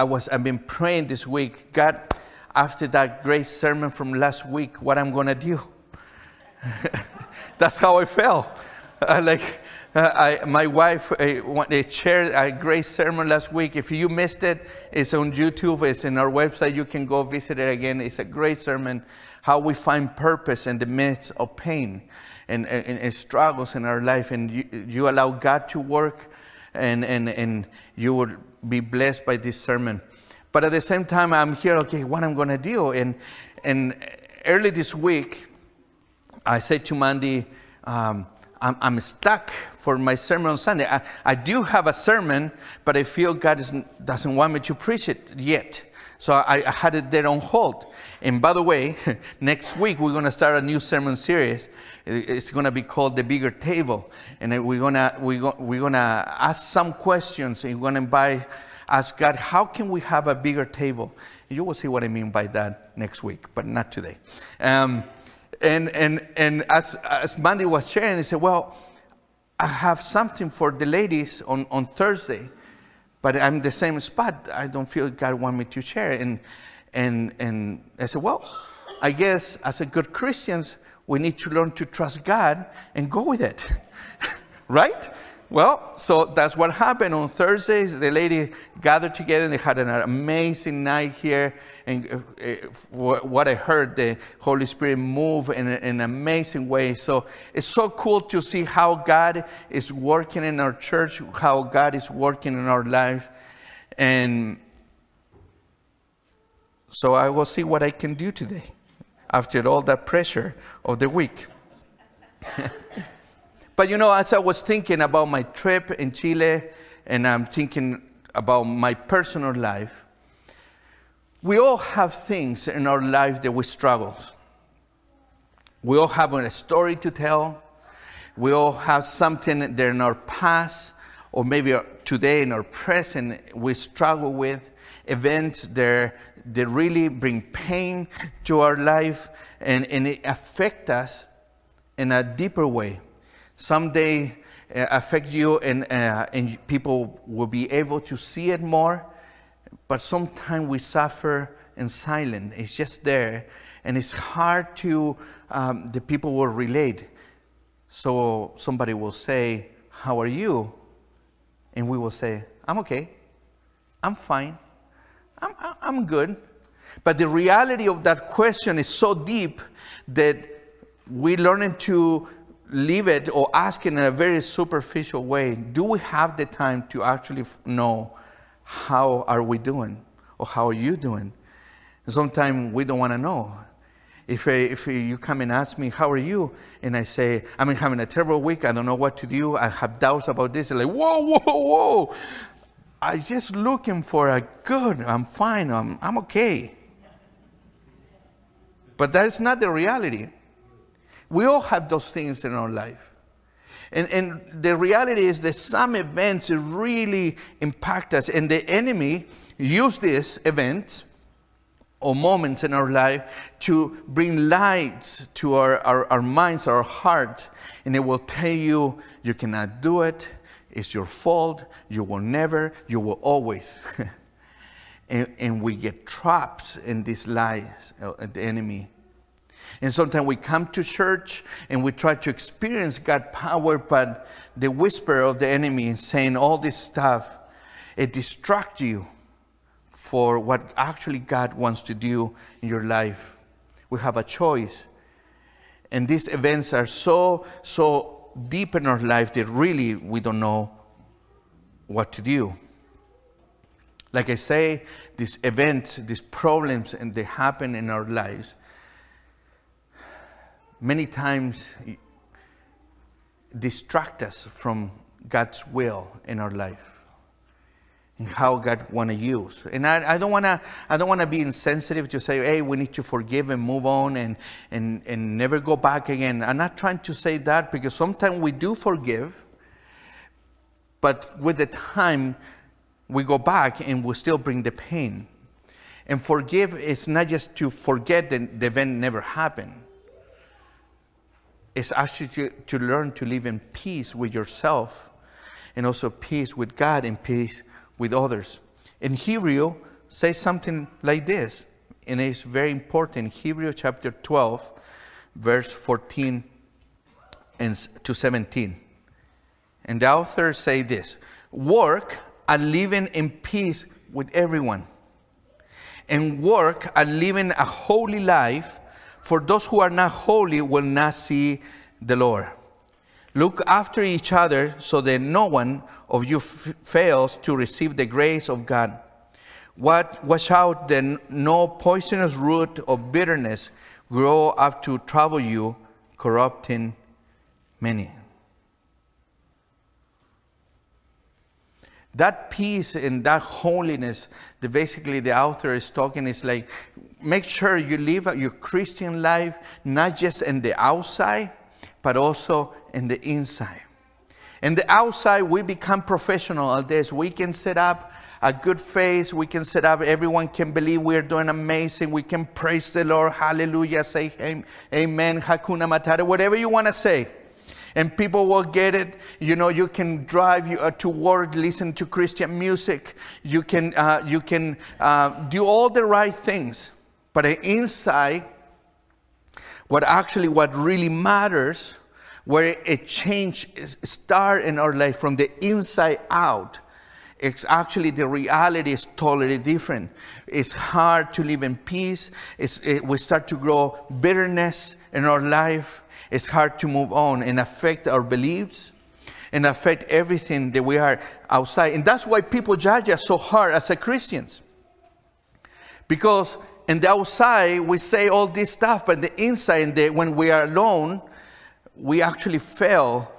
I was, I've been praying this week, God, after that great sermon from last week, what I'm gonna do. That's how I felt. Uh, like, uh, I, my wife uh, shared a great sermon last week. If you missed it, it's on YouTube, it's in our website. You can go visit it again. It's a great sermon how we find purpose in the midst of pain and, and, and struggles in our life. And you, you, allow God to work, and, and, and you will be blessed by this sermon. But at the same time, I'm here, okay, what I'm going to do? And, and early this week, I said to Mandy, um, I'm, I'm, stuck for my sermon on Sunday. I, I, do have a sermon, but I feel God doesn't want me to preach it yet. So I, I had it there on hold. And by the way, next week we're going to start a new sermon series. It's going to be called The Bigger Table. And we're going to, we're going, we're going to ask some questions and we're going to invite, ask God, how can we have a bigger table? You will see what I mean by that next week, but not today. Um, and and, and as, as Mandy was sharing, he said, well, I have something for the ladies on, on Thursday but I'm the same spot. I don't feel God want me to share. And, and, and I said, well, I guess as a good Christians, we need to learn to trust God and go with it. right? Well, so that's what happened on Thursdays. The lady gathered together and they had an amazing night here. And uh, uh, what I heard, the Holy Spirit move in, an amazing way. So it's so cool to see how God is working in our church, how God is working in our life. And so I will see what I can do today after all that pressure of the week. But you know, as I was thinking about my trip in Chile and I'm thinking about my personal life, we all have things in our life that we struggle. We all have a story to tell. We all have something that in our past or maybe today in our present we struggle with events that, that really bring pain to our life and, and it affect us in a deeper way someday uh, affect you and, uh, and people will be able to see it more. But sometimes we suffer in silence. It's just there. And it's hard to, um, the people will relate. So somebody will say, How are you? And we will say, I'm okay. I'm fine. I'm, I'm good. But the reality of that question is so deep that we learn to leave it or ask it in a very superficial way, do we have the time to actually know how are we doing or how are you doing? sometimes we don't want to know. If, I, if you come and ask me, how are you? And I say, I'm having a terrible week. I don't know what to do. I have doubts about this. like, whoa, whoa, whoa. I'm just looking for a good, I'm fine, I'm, I'm okay. But that's not the reality. We all have those things in our life. And, and the reality is that some events really impact us, and the enemy use these events or moments in our life to bring light to our, our, our minds, our heart, and it will tell you, you cannot do it, it's your fault, you will never, you will always. and, and we get trapped in these lies, uh, the enemy and sometimes we come to church and we try to experience God's power, but the whisper of the enemy is saying all this stuff, it distracts you for what actually God wants to do in your life. We have a choice. And these events are so, so deep in our life that really we don't know what to do. Like I say, these events, these problems, and they happen in our lives many times distract us from God's will in our life and how God want to use. And I, I don't want to I don't want to be insensitive to say, hey, we need to forgive and move on and, and, and never go back again. I'm not trying to say that because sometimes we do forgive, but with the time we go back and we still bring the pain. And forgive is not just to forget that the event never happened is actually to, to learn to live in peace with yourself and also peace with God and peace with others. In Hebrew says something like this, and it's very important. Hebrew chapter 12, verse 14 and to 17. And the authors say this work at living in peace with everyone, and work at living a holy life, for those who are not holy will not see the Lord. Look after each other so that no one of you f- fails to receive the grace of God. What, watch out that no poisonous root of bitterness grow up to trouble you, corrupting many. That peace and that holiness that basically the author is talking is like make sure you live your Christian life not just in the outside, but also in the inside. In the outside, we become professional at this. We can set up a good face. We can set up, everyone can believe we're doing amazing. We can praise the Lord. Hallelujah. Say amen. Hakuna Matata. Whatever you want to say. And people will get it. You know, you can drive you, uh, to work, listen to Christian music. You can, uh, you can uh, do all the right things. But inside, what actually, what really matters, where a change start in our life from the inside out, it's actually the reality is totally different. It's hard to live in peace. It, we start to grow bitterness in our life. It's hard to move on and affect our beliefs and affect everything that we are outside. And that's why people judge us so hard as a Christians. Because in the outside, we say all this stuff, but the inside, the, when we are alone, we actually fail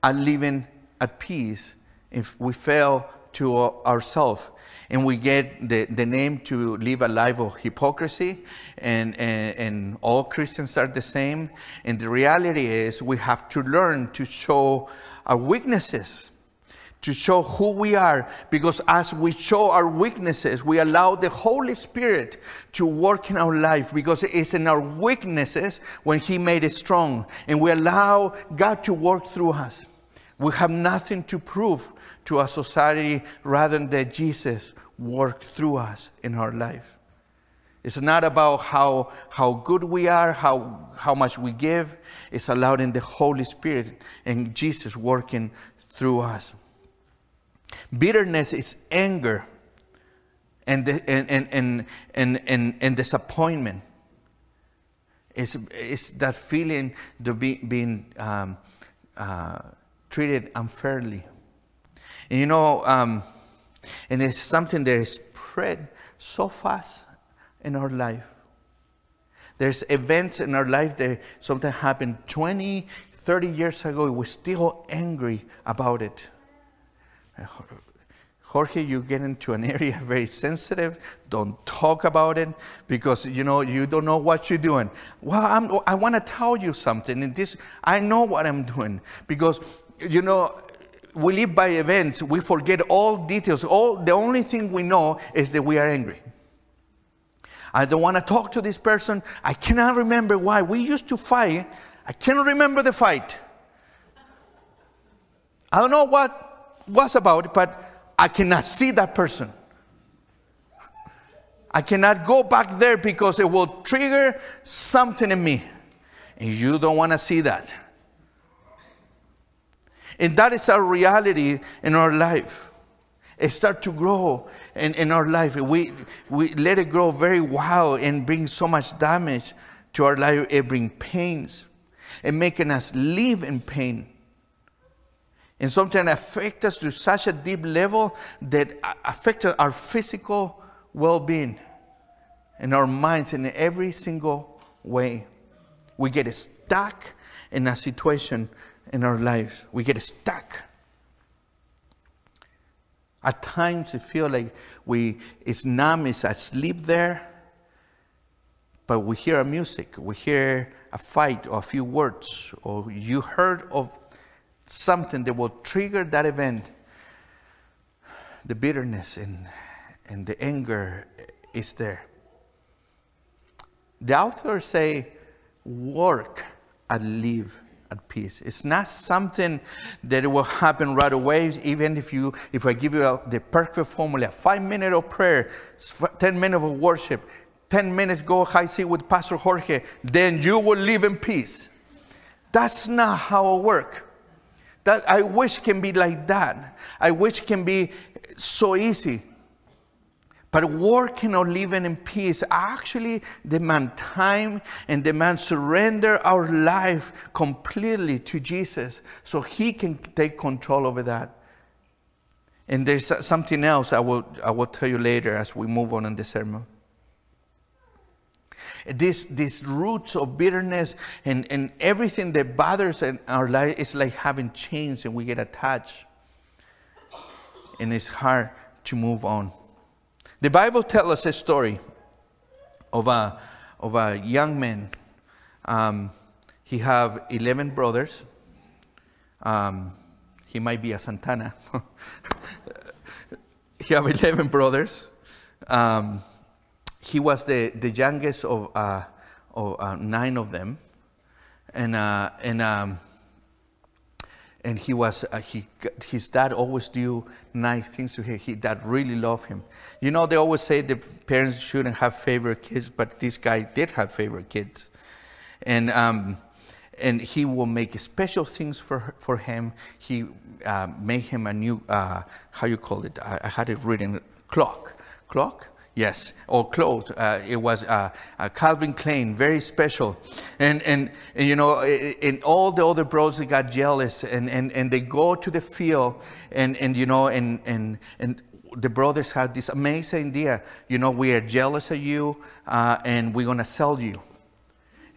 at living at peace. If we fail to ourselves, and we get the, the name to live a life of hypocrisy, and, and, and all Christians are the same. And the reality is, we have to learn to show our weaknesses to show who we are because as we show our weaknesses, we allow the Holy Spirit to work in our life because it's in our weaknesses when He made it strong. And we allow God to work through us. We have nothing to prove to a society rather than that Jesus worked through us in our life. It's not about how, how good we are, how, how much we give. It's allowing the Holy Spirit and Jesus working through us. Bitterness is anger and, and, and, and, and, and, disappointment. It's, it's that feeling of be, being um, uh, treated unfairly. And you know, um, and it's something that is spread so fast in our life. There's events in our life that sometimes happened 20, 30 years ago. We're still angry about it. Jorge, you get into an area very sensitive. Don't talk about it because you know you don't know what you're doing. Well, I'm, i want to tell you something. This, I know what I'm doing because you know we live by events. We forget all details. All the only thing we know is that we are angry. I don't want to talk to this person. I cannot remember why. We used to fight. I cannot remember the fight. I don't know what was about but I cannot see that person. I cannot go back there because it will trigger something in me. And you don't want to see that. And that is our reality in our life. It starts to grow in, in our life. We, we let it grow very wild and bring so much damage to our life. It brings pains and making us live in pain and sometimes affect us to such a deep level that affect our physical well-being and our minds in every single way. We get stuck in a situation in our lives. We get stuck. At times, it feels like we it's numb, it's asleep there. But we hear a music, we hear a fight or a few words, or you heard of something that will trigger that event, the bitterness and, and the anger is there. The authors say, work and live at peace. It's not something that will happen right away, even if you if I give you a, the perfect formula, five minutes of prayer, 10 minutes of worship, 10 minutes go high seat with Pastor Jorge, then you will live in peace. That's not how it works. That I wish can be like that. I wish can be so easy. But working or living in peace actually demand time and demand surrender our life completely to Jesus so he can take control over that. And there's something else I will, I will tell you later as we move on in the sermon. This, these roots of bitterness and, and everything that bothers in our life is like having chains and we get attached. And it's hard to move on. The Bible tells us a story of a, of a young man. Um, he have 11 brothers. Um, he might be a Santana. he have 11 brothers. Um, he was the, the youngest of, uh, of uh, nine of them. And, uh, and um, and he was uh, he his dad always do nice things to him. He dad really loved him. You know they always say the parents shouldn't have favorite kids, but this guy did have favorite kids, and um, and he will make special things for for him. He uh, made him a new uh, how you call it? I, I had it written clock clock Yes, or clothes. Uh, it was uh, Calvin Klein, very special. And, and, and you know, and all the other bros got jealous and, and, and they go to the field and, and you know, and, and, and the brothers had this amazing idea. You know, we are jealous of you uh, and we're going to sell you.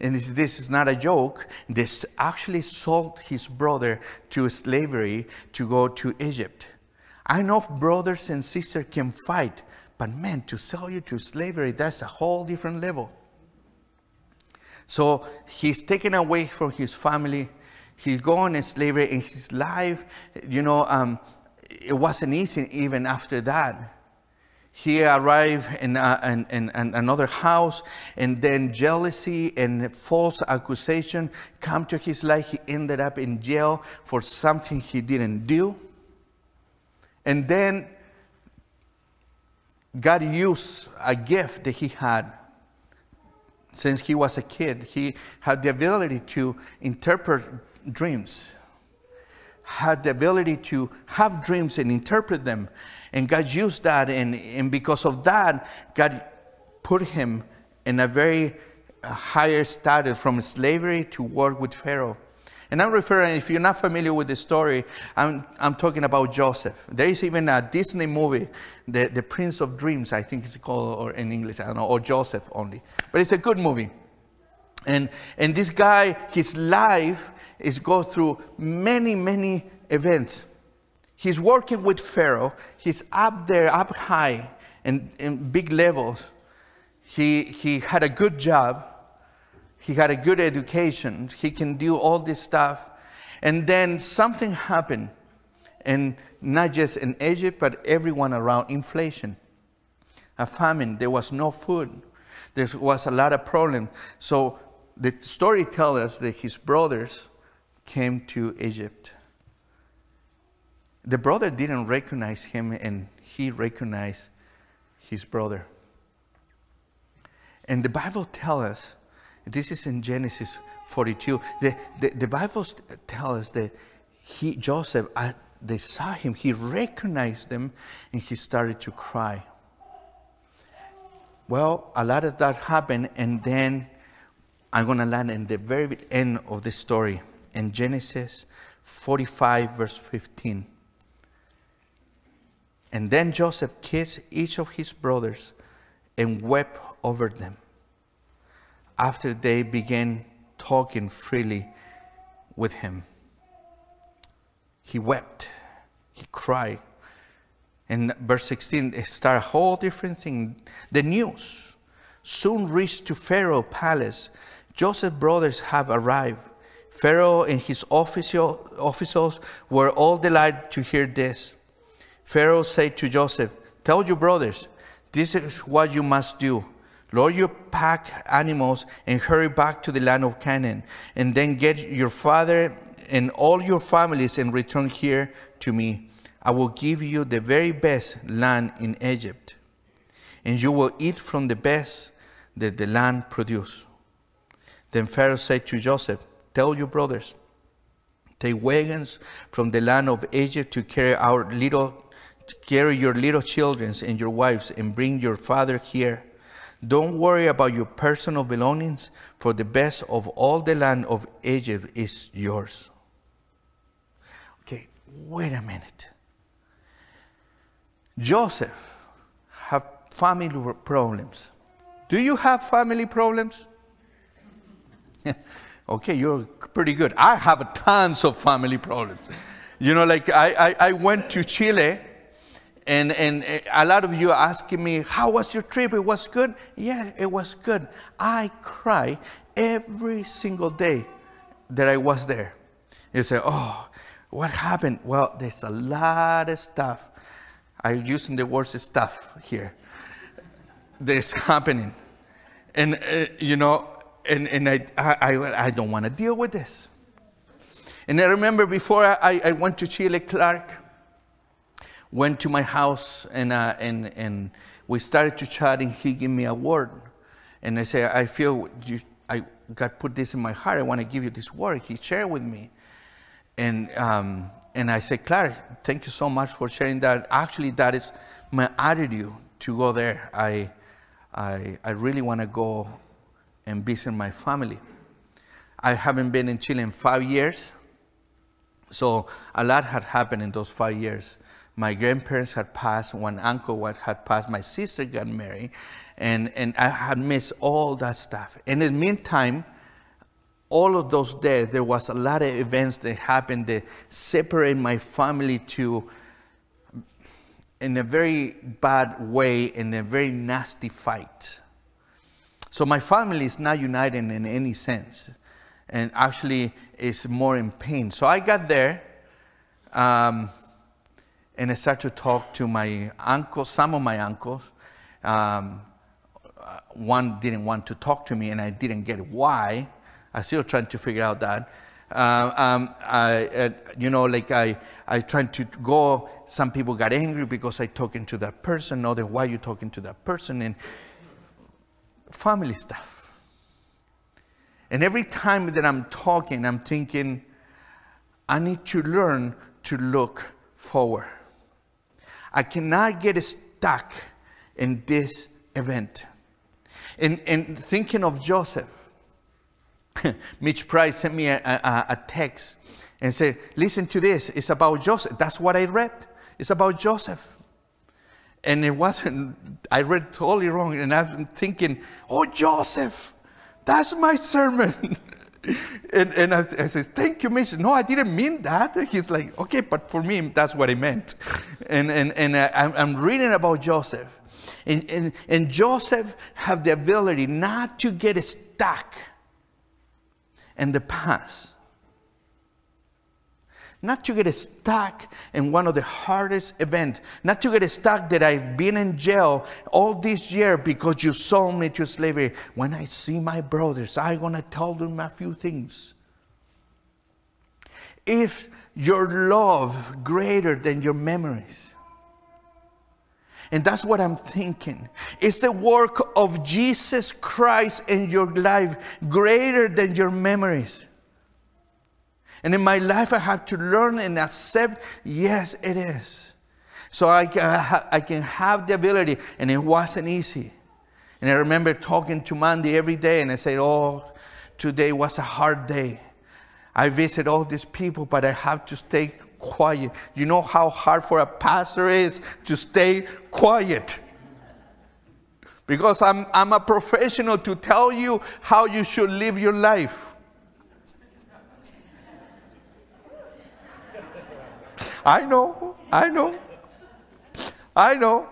And this, this is not a joke. This actually sold his brother to slavery to go to Egypt. I know brothers and sisters can fight but man, to sell you to slavery, that's a whole different level. So he's taken away from his family. He's gone in slavery in his life. You know, um, it wasn't easy even after that. He arrived in, uh, in, in, in, another house, and then jealousy and false accusation come to his life. He ended up in jail for something he didn't do. And then God used a gift that he had since he was a kid. He had the ability to interpret dreams, had the ability to have dreams and interpret them. And God used that, and, and because of that, God put him in a very higher status from slavery to work with Pharaoh. And I'm referring, if you're not familiar with the story, I'm, I'm talking about Joseph. There is even a Disney movie, the, the Prince of Dreams, I think it's called, or in English, I don't know, or Joseph only. But it's a good movie. And, and this guy, his life is go through many, many events. He's working with Pharaoh. He's up there, up high, in, in big levels. He, he had a good job. He had a good education. He can do all this stuff. And then something happened, and not just in Egypt, but everyone around inflation, a famine. There was no food. There was a lot of problem. So the story tells us that his brothers came to Egypt. The brother didn't recognize him, and he recognized his brother. And the Bible tells us this is in Genesis 42. The, the, the Bible tells us that he, Joseph, uh, they saw him, he recognized them, and he started to cry. Well, a lot of that happened, and then I'm going to land in the very end of the story in Genesis 45, verse 15. And then Joseph kissed each of his brothers and wept over them after they began talking freely with him. He wept, he cried. In verse 16, it started a whole different thing. The news soon reached to Pharaoh palace. Joseph's brothers have arrived. Pharaoh and his official, officials were all delighted to hear this. Pharaoh said to Joseph, Tell your brothers, this is what you must do Load your pack animals and hurry back to the land of Canaan, and then get your father and all your families and return here to me. I will give you the very best land in Egypt, and you will eat from the best that the land produces. Then Pharaoh said to Joseph, Tell your brothers, take wagons from the land of Egypt to carry our little carry your little children and your wives and bring your father here don't worry about your personal belongings, for the best of all the land of Egypt is yours. Okay, wait a minute. Joseph have family problems. Do you have family problems? okay, you're pretty good. I have tons of family problems. You know, like I, I, I went to Chile and, and a lot of you are asking me, how was your trip? It was good? Yeah, it was good. I cry every single day that I was there. You say, oh, what happened? Well, there's a lot of stuff. I'm using the word stuff here. There's happening. And, uh, you know, and, and I, I, I don't want to deal with this. And I remember before I, I went to Chile, Clark, went to my house and, uh, and, and we started to chat and he gave me a word. And I said, I feel you, I God put this in my heart. I want to give you this word. He shared with me. And, um, and I said, Clark, thank you so much for sharing that. Actually, that is my attitude to go there. I, I, I really want to go and visit my family. I haven't been in Chile in five years. So a lot had happened in those five years my grandparents had passed, one uncle had passed, my sister got married, and, and I had missed all that stuff. And in the meantime, all of those days, there was a lot of events that happened that separated my family to, in a very bad way, in a very nasty fight. So my family is not united in any sense, and actually is more in pain. So I got there. Um, and I started to talk to my uncles, some of my uncles. Um, one didn't want to talk to me, and I didn't get why. I still trying to figure out that. Uh, um, I, uh, you know, like I, I tried to go. Some people got angry because I talking to that person. Other, why you talking to that person? And family stuff. And every time that I'm talking, I'm thinking, I need to learn to look forward. I cannot get stuck in this event. In, in thinking of Joseph, Mitch Price sent me a, a, a, text and said, Listen to this. It's about Joseph. That's what I read. It's about Joseph. And it wasn't, I read totally wrong. And I'm thinking, Oh, Joseph, that's my sermon. and, and I, I says, thank you, Mitch. No, I didn't mean that. He's like, okay, but for me, that's what I meant. And, and, and I, I'm reading about Joseph. And, and, and Joseph have the ability not to get stuck in the past not to get stuck in one of the hardest events, not to get stuck that I've been in jail all this year because you sold me to slavery. When I see my brothers, I'm going to tell them a few things. If your love greater than your memories, and that's what I'm thinking. Is the work of Jesus Christ in your life greater than your memories? And in my life, I have to learn and accept, yes, it is. So I, I can have the ability, and it wasn't easy. And I remember talking to Mandy every day, and I said, Oh, today was a hard day. I visit all these people, but I have to stay quiet. You know how hard for a pastor is to stay quiet. Because I'm, I'm a professional to tell you how you should live your life. I know, I know, I know.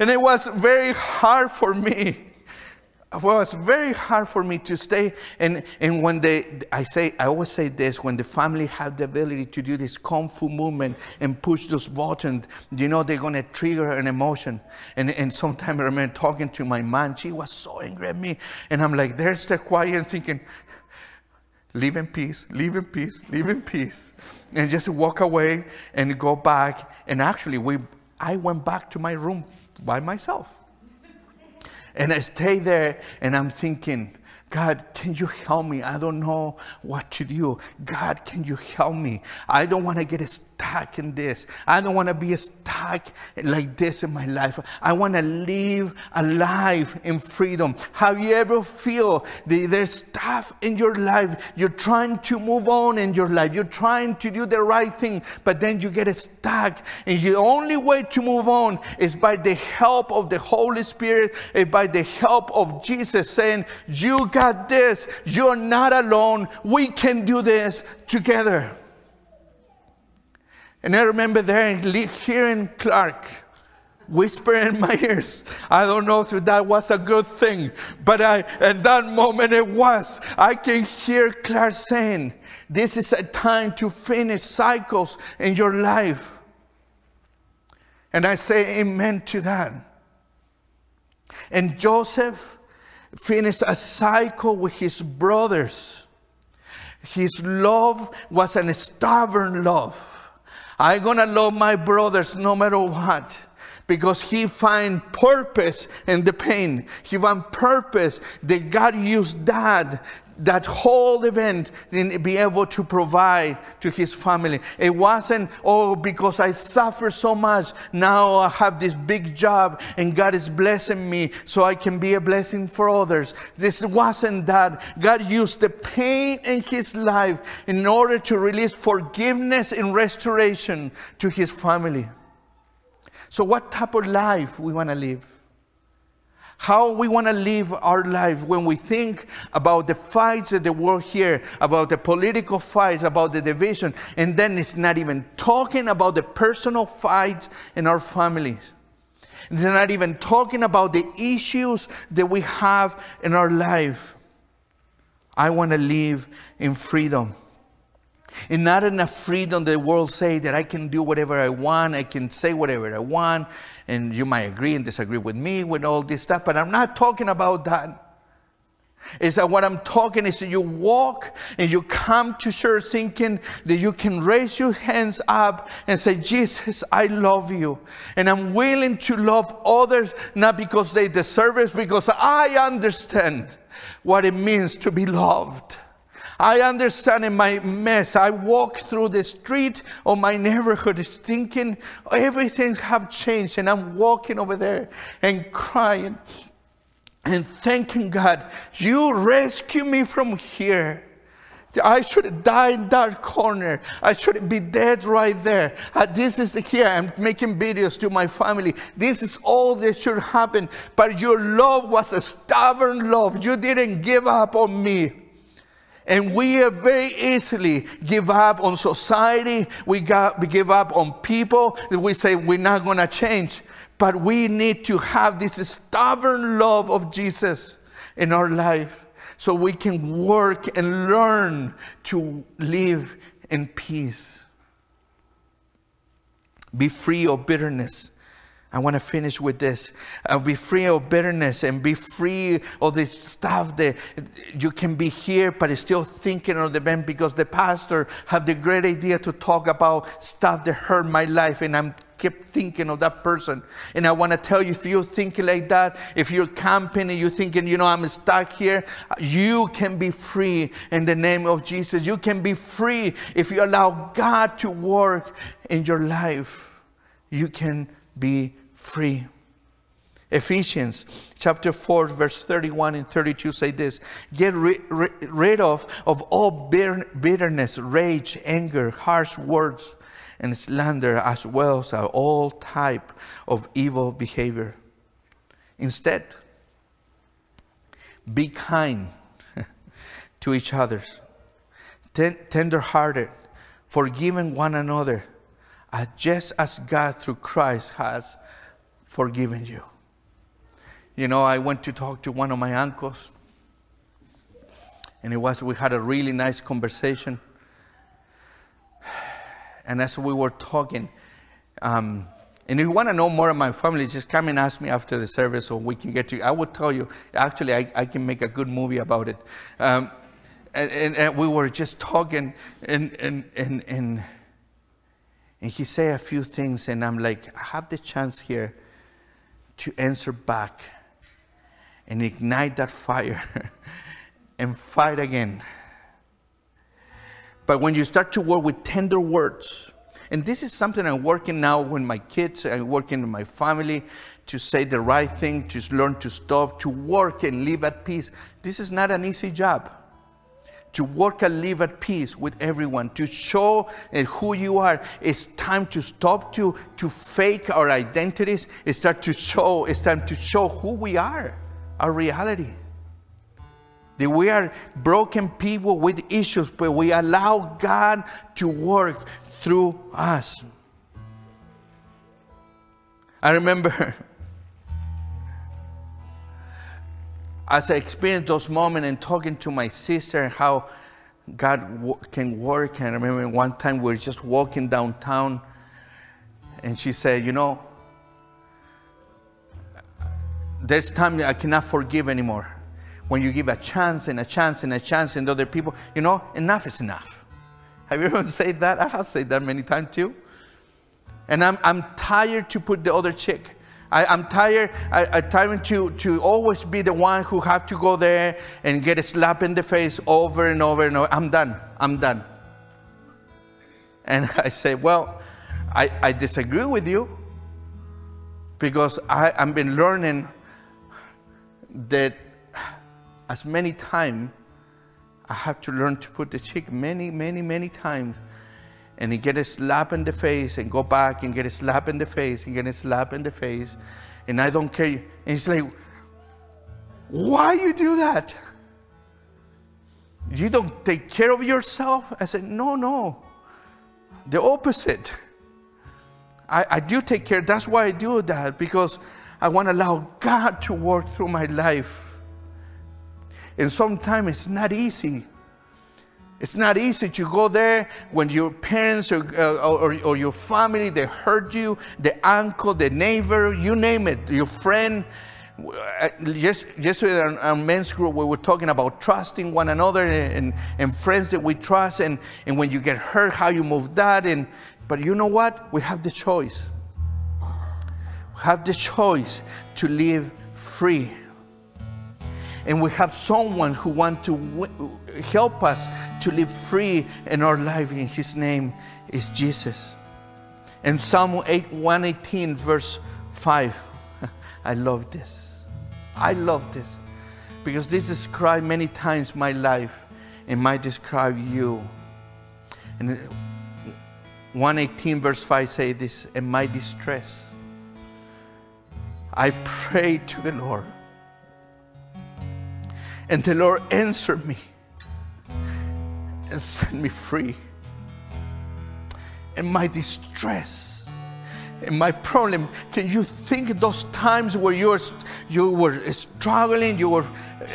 And it was very hard for me. well, it's very hard for me to stay. And, and when they, I say, I always say this, when the family have the ability to do this kung fu movement and push those buttons, you know, they're going to trigger an emotion. And, and sometimes I remember talking to my mom, she was so angry at me. And I'm like, there's the quiet thinking, live in peace, live in peace, live in peace. And just walk away and go back. And actually, we, I went back to my room by myself. And I stay there and I'm thinking, God, can you help me? I don't know what to do. God, can you help me? I don't want to get stuck in this. I don't want to be stuck like this in my life. I want to live a life in freedom. Have you ever feel there's stuff in your life? You're trying to move on in your life. You're trying to do the right thing, but then you get stuck. And the only way to move on is by the help of the Holy Spirit, and by the help of Jesus saying, you got this. You're not alone. We can do this together. And I remember there hearing Clark whisper in my ears. I don't know if that was a good thing, but I, in that moment it was. I can hear Clark saying, This is a time to finish cycles in your life. And I say amen to that. And Joseph, finished a cycle with his brothers. His love was a stubborn love. I'm gonna love my brothers no matter what because he find purpose in the pain. He found purpose that God used that that whole event and be able to provide to his family. It wasn't, oh, because I suffer so much, now I have this big job and God is blessing me so I can be a blessing for others. This wasn't that. God used the pain in his life in order to release forgiveness and restoration to his family. So what type of life we want to live? How we want to live our life when we think about the fights of the world here, about the political fights, about the division, and then it's not even talking about the personal fights in our families. They're not even talking about the issues that we have in our life. I want to live in freedom. And not enough freedom the world say that I can do whatever I want, I can say whatever I want, and you might agree and disagree with me with all this stuff, but I'm not talking about that. Is that what I'm talking is that you walk and you come to church thinking that you can raise your hands up and say, Jesus, I love you. And I'm willing to love others, not because they deserve it, because I understand what it means to be loved. I understand in my mess, I walk through the street of my neighborhood is thinking everything have changed and I'm walking over there and crying and thanking God, you rescue me from here. I should die in that corner. I should be dead right there. Uh, this is here. I'm making videos to my family. This is all that should happen. But your love was a stubborn love. You didn't give up on me. And we very easily give up on society. We, got, we give up on people. We say we're not going to change. But we need to have this stubborn love of Jesus in our life so we can work and learn to live in peace. Be free of bitterness I want to finish with this. Uh, be free of bitterness and be free of the stuff that you can be here, but still thinking of the event because the pastor have the great idea to talk about stuff that hurt my life, and I'm keep thinking of that person. And I want to tell you, if you're thinking like that, if you're camping and you're thinking, you know, I'm stuck here, you can be free in the name of Jesus. You can be free if you allow God to work in your life. You can be free. Ephesians chapter 4, verse 31 and 32 say this Get ri- ri- rid of, of all bitterness, rage, anger, harsh words, and slander, as well as all type of evil behavior. Instead, be kind to each other, ten- tender hearted, forgiving one another just as God through Christ has forgiven you. you know, I went to talk to one of my uncles, and it was we had a really nice conversation. And as we were talking, um, and if you want to know more of my family, just come and ask me after the service so we can get. You. I will tell you, actually, I, I can make a good movie about it. Um, and, and, and, we were just talking, and, and, and, and, and he said a few things, and I'm like, I have the chance here to answer back and ignite that fire and fight again. But when you start to work with tender words, and this is something I'm working now with my kids, I'm working with my family to say the right thing, to learn to stop, to work and live at peace. This is not an easy job. To work and live at peace with everyone, to show eh, who you are. It's time to stop to, to fake our identities. It's time to show, it's time to show who we are, our reality. That we are broken people with issues, but we allow God to work through us. I remember as I experienced those moments and talking to my sister and how God can work. And I remember one time we were just walking downtown and she said, You know, there's time I cannot forgive anymore. When you give a chance and a chance and a chance and other people, you know, enough is enough. Have you ever said that? I have said that many times too. And I'm, I'm tired to put the other chick. I, am tired. I, am tired to, to always be the one who have to go there and get a slap in the face over and over and over. I'm done. I'm done. And I say, well, I, I disagree with you because I, I've been learning that as many times I have to learn to put the cheek many, many, many times. And he get a slap in the face and go back and get a slap in the face and get a slap in the face. And I don't care. And he's like, why you do that? You don't take care of yourself? I said, no, no. The opposite. I, I do take care. That's why I do that, because I want to allow God to work through my life. And sometimes it's not easy. It's not easy to go there when your parents or, uh, or, or, your family, they hurt you, the uncle, the neighbor, you name it, your friend. Uh, just, just in our, men's group, we were talking about trusting one another and, and friends that we trust, and, and when you get hurt, how you move that. And, but you know what? We have the choice. We have the choice to live free and we have someone who wants to w- help us to live free in our life, and his name is Jesus. In Psalm 8, 118, verse 5, I love this. I love this because this describes many times my life and might describe you. And 118 verse 5 say this, in my distress, I prayed to the Lord and the Lord answered me and set me free. In my distress, in my problem, can you think those times where you were, you were struggling, you were uh,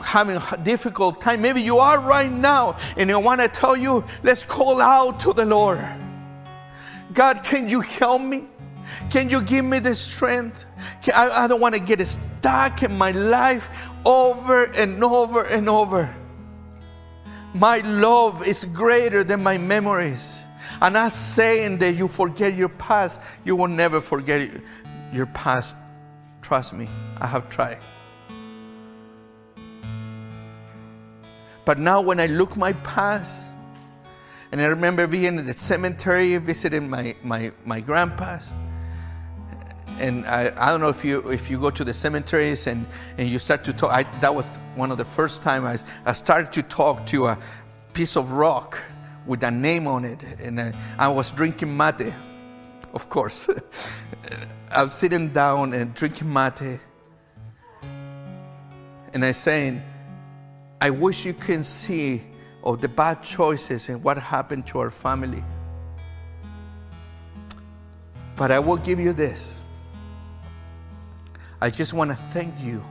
having a difficult time? Maybe you are right now, and I want to tell you, let's call out to the Lord. God, can you help me? Can you give me the strength? I, I don't want to get stuck in my life over and over and over. My love is greater than my memories. And I'm saying that you forget your past. You will never forget your past. Trust me, I have tried. But now when I look my past, and I remember being in the cemetery visiting my, my, my grandpa's, and I, I, don't know if you if you go to the cemeteries and, and you start to talk. I, that was one of the first time I, I started to talk to a piece of rock with a name on it, and I, I was drinking mate, of course. I was sitting down and drinking mate, and I saying, I wish you can see of the bad choices and what happened to our family. But I will give you this I just want to thank you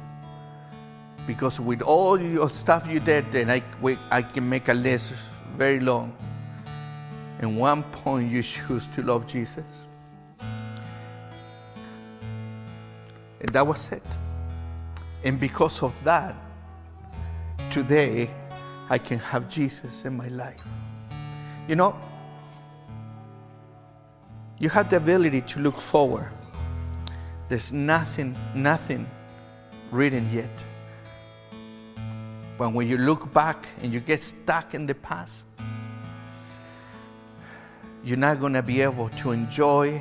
because with all your stuff you did, then I, I can make a list very long. And one point you choose to love Jesus. And that was it. And because of that, today I can have Jesus in my life. You know, you have the ability to look forward. There's nothing, nothing written yet. But when you look back and you get stuck in the past, you're not going to be able to enjoy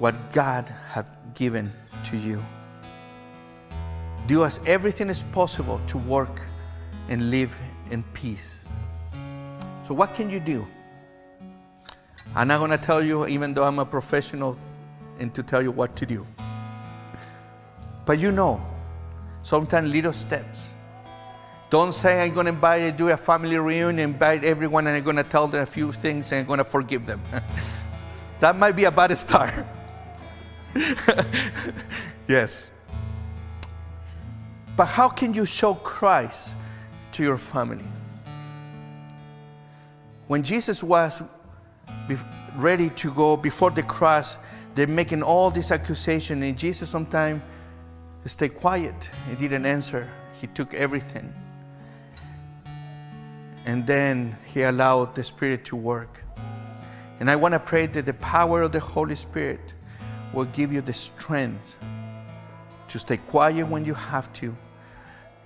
what God has given to you. Do as everything is possible to work and live in peace. So, what can you do? I'm not going to tell you, even though I'm a professional, and to tell you what to do. But you know, sometimes little steps. Don't say I'm going to invite, you do a family reunion, invite everyone, and I'm going to tell them a few things and I'm going to forgive them. that might be a bad start. yes. But how can you show Christ to your family? When Jesus was ready to go before the cross, they're making all these accusations, and Jesus sometimes stayed quiet. He didn't answer. He took everything. And then he allowed the Spirit to work. And I want to pray that the power of the Holy Spirit will give you the strength to stay quiet when you have to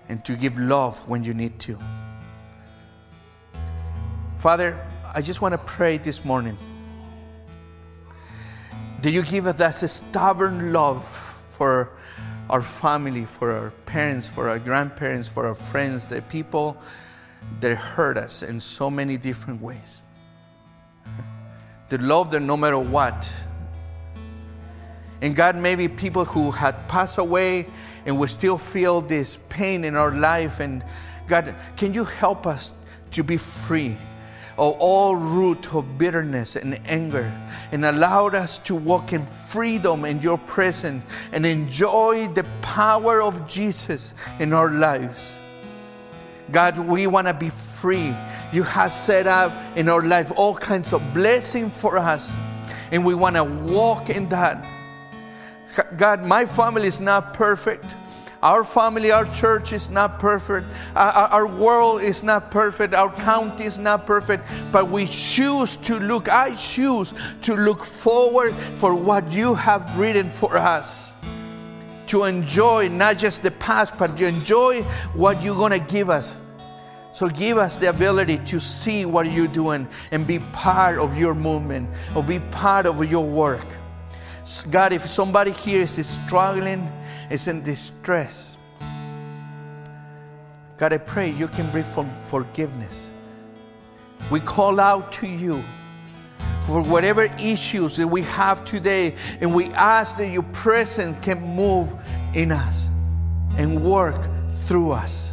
and to give love when you need to. Father, I just want to pray this morning. Do you give us that stubborn love for our family, for our parents, for our grandparents, for our friends, the people that hurt us in so many different ways? The love them no matter what. And God, maybe people who had passed away and we still feel this pain in our life. And God, can you help us to be free? Of all root of bitterness and anger and allowed us to walk in freedom in your presence and enjoy the power of Jesus in our lives. God, we want to be free. You have set up in our life all kinds of blessing for us, and we want to walk in that. God, my family is not perfect. Our family, our church is not perfect. Our, our, world is not perfect. Our county is not perfect. But we choose to look, I choose to look forward for what you have written for us. To enjoy not just the past, but to enjoy what you're going to give us. So give us the ability to see what you're doing and be part of your movement or be part of your work. God, if somebody here is struggling, is in distress, God, I pray you can bring forgiveness. We call out to you for whatever issues that we have today, and we ask that your presence can move in us and work through us.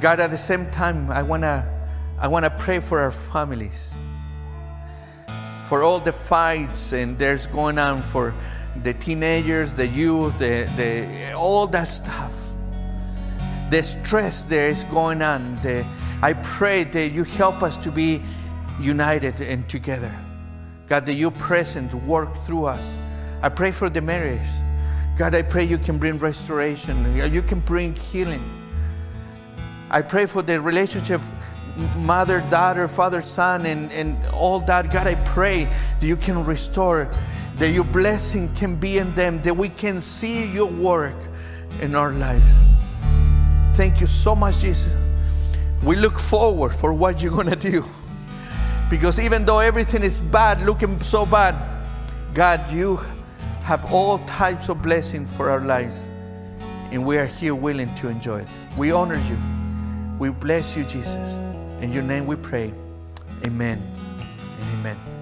God, at the same time, I wanna, I wanna pray for our families, for all the fights and there's going on for the teenagers, the youth, the, the, all that stuff. The stress there is going on. The, I pray that you help us to be united and together. God, that you present work through us. I pray for the marriage. God, I pray you can bring restoration. You can bring healing. I pray for the relationship mother, daughter, father, son, and, and all that. God, I pray that you can restore that your blessing can be in them, that we can see your work in our life. Thank you so much, Jesus. We look forward for what you're going to do. Because even though everything is bad, looking so bad, God, you have all types of blessing for our lives. And we are here willing to enjoy it. We honor you. We bless you, Jesus. In your name we pray. Amen and amen.